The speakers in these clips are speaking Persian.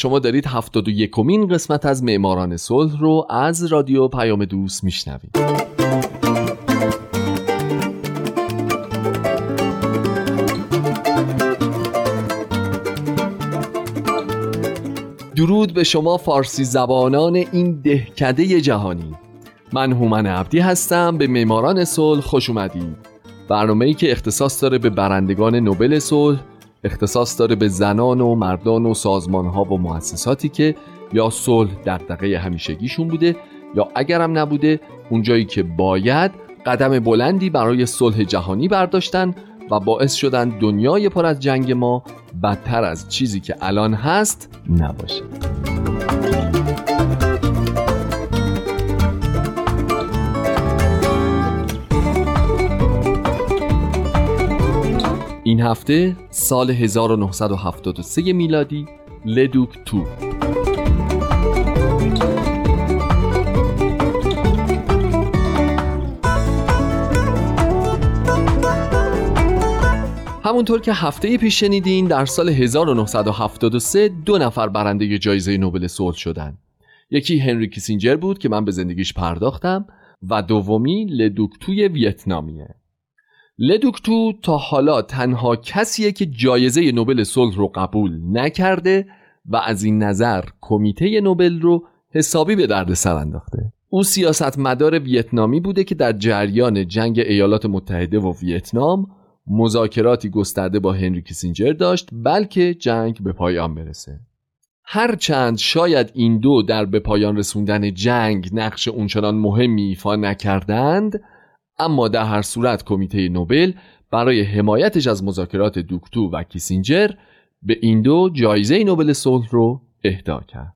شما دارید هفتاد و یکمین قسمت از معماران صلح رو از رادیو پیام دوست میشنوید. درود به شما فارسی زبانان این دهکده جهانی. من هومن عبدی هستم به معماران صلح خوش اومدید. برنامه ای که اختصاص داره به برندگان نوبل صلح اختصاص داره به زنان و مردان و سازمان ها و مؤسساتی که یا صلح دقیقه همیشگیشون بوده یا اگرم نبوده اونجایی که باید قدم بلندی برای صلح جهانی برداشتن و باعث شدن دنیای پر از جنگ ما بدتر از چیزی که الان هست نباشه. این هفته سال 1973 میلادی لدوک تو. همونطور که هفته پیش شنیدین در سال 1973 دو نفر برنده جایزه نوبل صلح شدن. یکی هنری کیسینجر بود که من به زندگیش پرداختم و دومی لدوکتوی ویتنامیه. لدوکتو تا حالا تنها کسیه که جایزه نوبل صلح رو قبول نکرده و از این نظر کمیته نوبل رو حسابی به درد سر انداخته. او سیاست مدار ویتنامی بوده که در جریان جنگ ایالات متحده و ویتنام مذاکراتی گسترده با هنری کیسینجر داشت بلکه جنگ به پایان برسه. هرچند شاید این دو در به پایان رسوندن جنگ نقش اونچنان مهمی ایفا نکردند اما در هر صورت کمیته نوبل برای حمایتش از مذاکرات دوکتو و کیسینجر به این دو جایزه نوبل صلح رو اهدا کرد.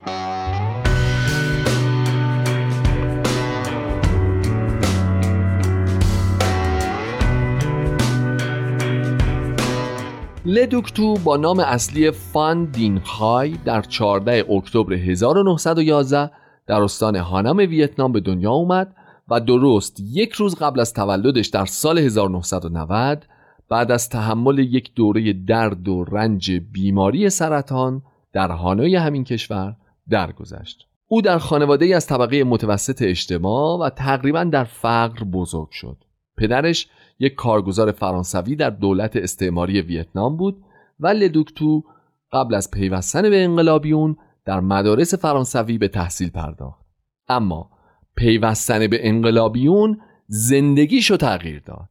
لدوکتو با نام اصلی فان دین خای در 14 اکتبر 1911 در استان هانام ویتنام به دنیا اومد و درست یک روز قبل از تولدش در سال 1990 بعد از تحمل یک دوره درد و رنج بیماری سرطان در هانوی همین کشور درگذشت. او در خانواده از طبقه متوسط اجتماع و تقریبا در فقر بزرگ شد. پدرش یک کارگزار فرانسوی در دولت استعماری ویتنام بود و لدوکتو قبل از پیوستن به انقلابیون در مدارس فرانسوی به تحصیل پرداخت. اما پیوستن به انقلابیون زندگیشو تغییر داد.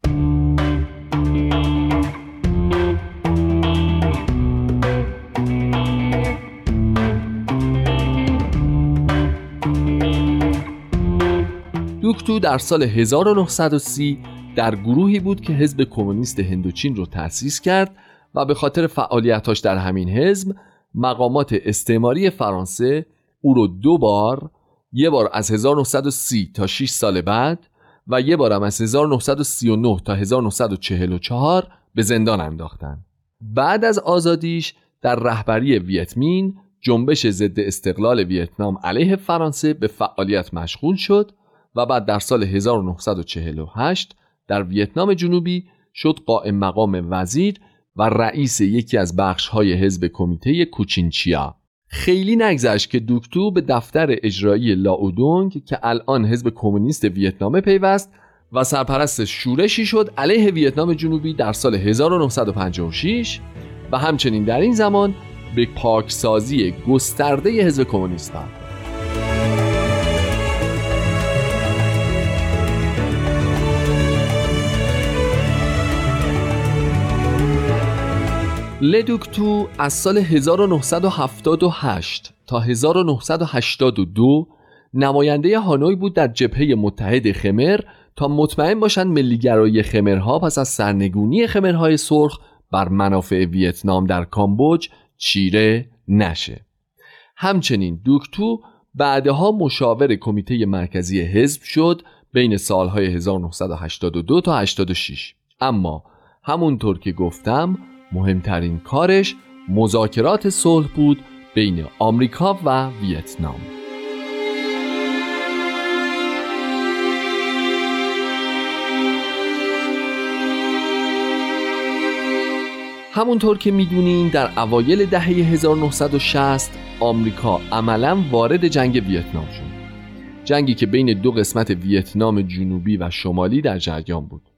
دوکتو در سال 1930 در گروهی بود که حزب کمونیست هندوچین رو تأسیس کرد و به خاطر فعالیتاش در همین حزب مقامات استعماری فرانسه او رو دو بار یه بار از 1930 تا 6 سال بعد و یه بارم از 1939 تا 1944 به زندان انداختن. بعد از آزادیش در رهبری ویتمین جنبش ضد استقلال ویتنام علیه فرانسه به فعالیت مشغول شد و بعد در سال 1948 در ویتنام جنوبی شد قائم مقام وزیر و رئیس یکی از بخش‌های حزب کمیته کوچینچیا. خیلی نگذشت که دوکتو به دفتر اجرایی لاودونگ که الان حزب کمونیست ویتنام پیوست و سرپرست شورشی شد علیه ویتنام جنوبی در سال 1956 و همچنین در این زمان به پاکسازی گسترده حزب کمونیست پرداخت. لدوکتو از سال 1978 تا 1982 نماینده هانوی بود در جبهه متحد خمر تا مطمئن باشند ملیگرایی خمرها پس از سرنگونی خمرهای سرخ بر منافع ویتنام در کامبوج چیره نشه. همچنین دوکتو بعدها مشاور کمیته مرکزی حزب شد بین سالهای 1982 تا 86 اما همونطور که گفتم مهمترین کارش مذاکرات صلح بود بین آمریکا و ویتنام. همونطور که می‌دونین در اوایل دهه 1960 آمریکا عملا وارد جنگ ویتنام شد. جنگی که بین دو قسمت ویتنام جنوبی و شمالی در جریان بود.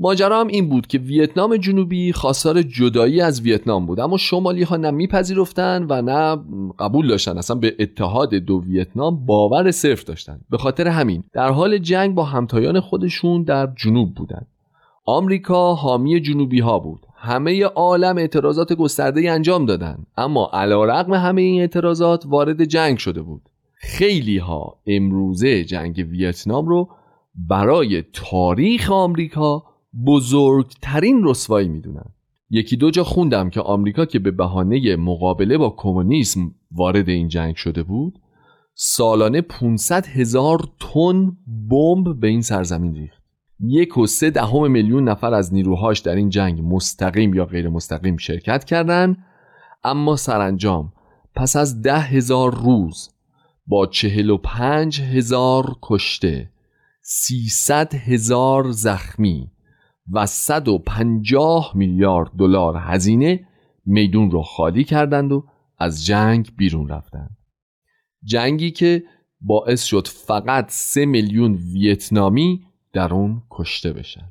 ماجرا هم این بود که ویتنام جنوبی خواستار جدایی از ویتنام بود. اما شمالی ها نه میپذیرفتن و نه قبول داشتن. اصلا به اتحاد دو ویتنام باور صرف داشتن. به خاطر همین در حال جنگ با همتایان خودشون در جنوب بودند آمریکا حامی جنوبی ها بود. همه عالم اعتراضات گسترده انجام دادن. اما علا رقم همه این اعتراضات وارد جنگ شده بود. خیلی ها امروزه جنگ ویتنام رو برای تاریخ آمریکا بزرگترین رسوایی می‌دونن. یکی دو جا خوندم که آمریکا که به بهانه مقابله با کمونیسم وارد این جنگ شده بود سالانه 500 هزار تن بمب به این سرزمین ریخت. یک و سه دهم میلیون نفر از نیروهاش در این جنگ مستقیم یا غیر مستقیم شرکت کردند اما سرانجام پس از ده هزار روز با چهل و پنج هزار کشته سیصد هزار زخمی و 150 میلیارد دلار هزینه میدون رو خالی کردند و از جنگ بیرون رفتند. جنگی که باعث شد فقط سه میلیون ویتنامی در اون کشته بشن.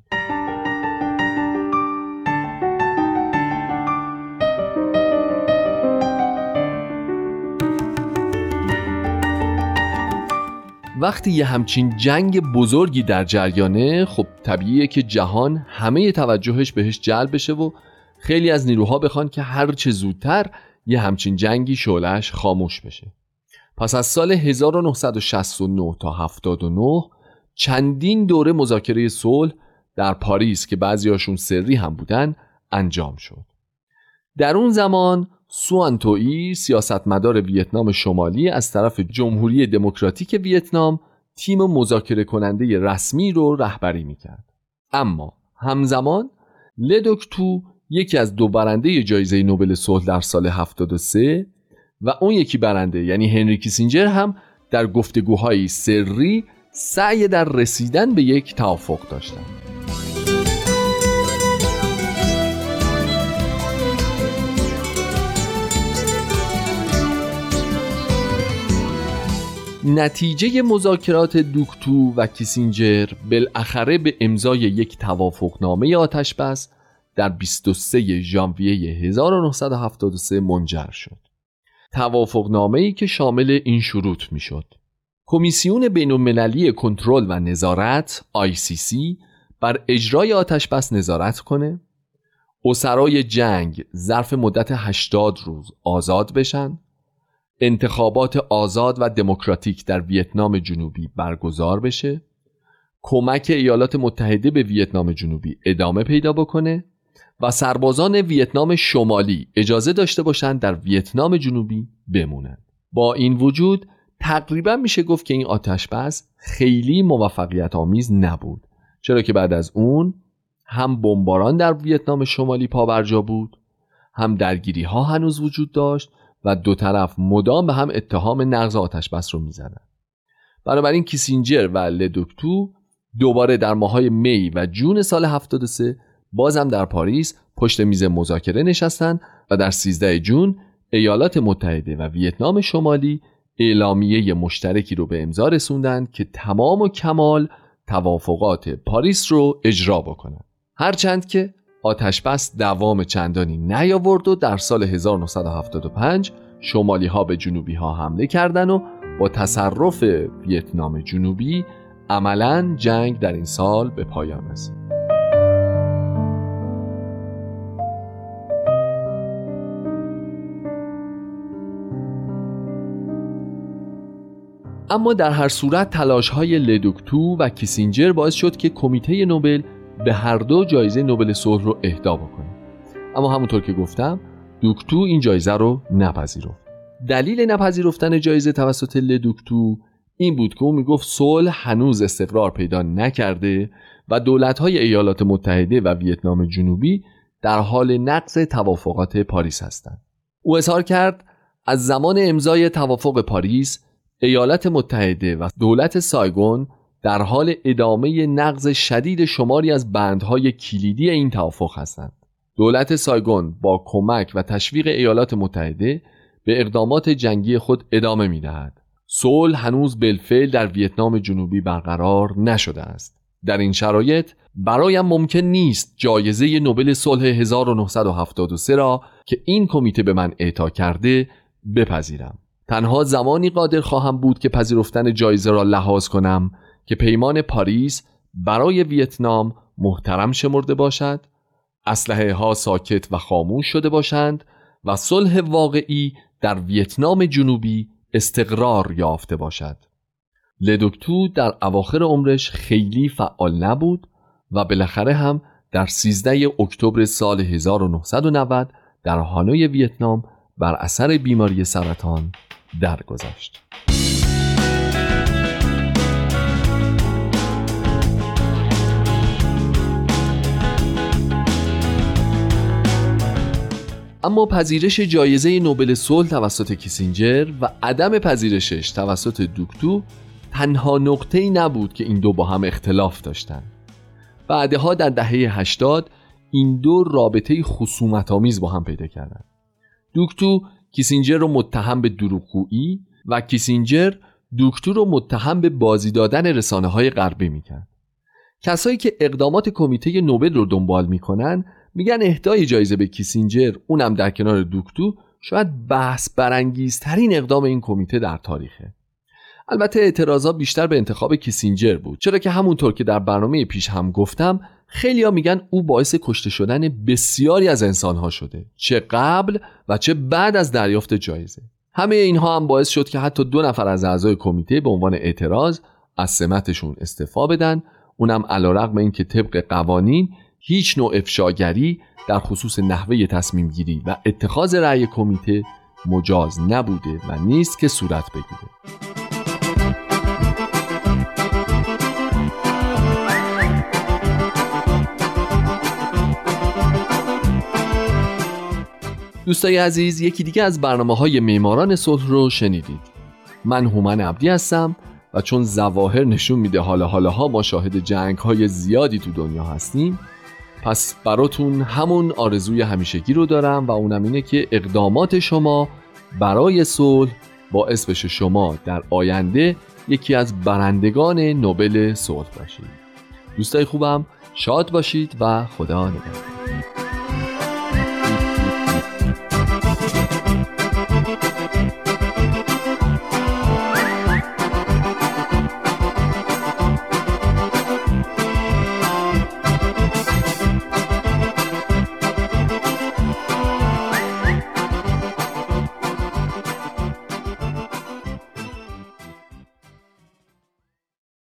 وقتی یه همچین جنگ بزرگی در جریانه خب طبیعیه که جهان همه توجهش بهش جلب بشه و خیلی از نیروها بخوان که هر چه زودتر یه همچین جنگی شعلش خاموش بشه. پس از سال 1969 تا 79 چندین دوره مذاکره صلح در پاریس که بعضیاشون سری هم بودن انجام شد. در اون زمان سوانتوی سیاستمدار ویتنام شمالی از طرف جمهوری دموکراتیک ویتنام تیم مذاکره کننده رسمی رو رهبری می‌کرد اما همزمان لدوکتو یکی از دو برنده جایزه نوبل صلح در سال 73 و اون یکی برنده یعنی هنری کیسینجر هم در گفتگوهای سری سعی در رسیدن به یک توافق داشتند. نتیجه مذاکرات دوکتو و کیسینجر بالاخره به امضای یک توافقنامه آتش بس در 23 ژانویه 1973 منجر شد. توافقنامه ای که شامل این شروط می‌شد. کمیسیون بین المللی کنترل و نظارت ICC بر اجرای آتش بس نظارت کنه اسرای جنگ ظرف مدت 80 روز آزاد بشن انتخابات آزاد و دموکراتیک در ویتنام جنوبی برگزار بشه کمک ایالات متحده به ویتنام جنوبی ادامه پیدا بکنه و سربازان ویتنام شمالی اجازه داشته باشند در ویتنام جنوبی بمونند با این وجود تقریبا میشه گفت که این آتش بس خیلی موفقیت آمیز نبود چرا که بعد از اون هم بمباران در ویتنام شمالی پابرجا بود هم درگیری ها هنوز وجود داشت و دو طرف مدام به هم اتهام نقض آتش بس رو می‌زنن. بنابراین کیسینجر و لدوکتو دوباره در ماهای می و جون سال 73 بازم در پاریس پشت میز مذاکره نشستند و در 13 جون ایالات متحده و ویتنام شمالی اعلامیه مشترکی رو به امضا رسوندن که تمام و کمال توافقات پاریس رو اجرا بکنن. هرچند که آتش بس دوام چندانی نیاورد و در سال 1975 شمالی ها به جنوبی ها حمله کردند و با تصرف ویتنام جنوبی عملا جنگ در این سال به پایان رسید. اما در هر صورت تلاش های لدوکتو و کیسینجر باعث شد که کمیته نوبل به هر دو جایزه نوبل صلح رو اهدا بکنه اما همونطور که گفتم دوکتو این جایزه رو نپذیرفت دلیل نپذیرفتن جایزه توسط لدوکتو این بود که او می‌گفت صلح هنوز استقرار پیدا نکرده و دولت‌های ایالات متحده و ویتنام جنوبی در حال نقض توافقات پاریس هستند. او اظهار کرد از زمان امضای توافق پاریس ایالات متحده و دولت سایگون در حال ادامه نقض شدید شماری از بندهای کلیدی این توافق هستند. دولت سایگون با کمک و تشویق ایالات متحده به اقدامات جنگی خود ادامه می دهد. صلح هنوز بالفعل در ویتنام جنوبی برقرار نشده است. در این شرایط برایم ممکن نیست جایزه نوبل صلح 1973 را که این کمیته به من اعطا کرده بپذیرم. تنها زمانی قادر خواهم بود که پذیرفتن جایزه را لحاظ کنم که پیمان پاریس برای ویتنام محترم شمرده باشد اسلحه ها ساکت و خاموش شده باشند و صلح واقعی در ویتنام جنوبی استقرار یافته باشد لدوکتو در اواخر عمرش خیلی فعال نبود و بالاخره هم در 13 اکتبر سال 1990 در هانوی ویتنام بر اثر بیماری سرطان درگذشت. اما پذیرش جایزه نوبل صلح توسط کیسینجر و عدم پذیرشش توسط دوکتو تنها نقطه ای نبود که این دو با هم اختلاف داشتند. بعدها در دهه 80 این دو رابطه خصومت آمیز با هم پیدا کردند. دوکتو کیسینجر رو متهم به دروغگویی و کیسینجر دوکتو رو متهم به بازی دادن رسانه های غربی می‌کرد. کسایی که اقدامات کمیته نوبل رو دنبال می‌کنن میگن اهدای جایزه به کیسینجر اونم در کنار دوکتو شاید بحث برانگیزترین اقدام این کمیته در تاریخه. البته اعتراضات بیشتر به انتخاب کیسینجر بود چرا که همونطور که در برنامه پیش هم گفتم خیلی ها میگن او باعث کشته شدن بسیاری از انسانها شده چه قبل و چه بعد از دریافت جایزه. همه اینها هم باعث شد که حتی دو نفر از اعضای کمیته به عنوان اعتراض از سمتشون استفا بدن اونم علیرغم اینکه طبق قوانین هیچ نوع افشاگری در خصوص نحوه تصمیم گیری و اتخاذ رأی کمیته مجاز نبوده و نیست که صورت بگیره. دوستای عزیز یکی دیگه از برنامه های معماران صلح رو شنیدید. من هومن عبدی هستم و چون زواهر نشون میده حالا حالا ها ما شاهد جنگ های زیادی تو دنیا هستیم پس براتون همون آرزوی همیشگی رو دارم و اونم اینه که اقدامات شما برای صلح باعث بشه شما در آینده یکی از برندگان نوبل صلح باشید. دوستای خوبم شاد باشید و خدا نگهدار.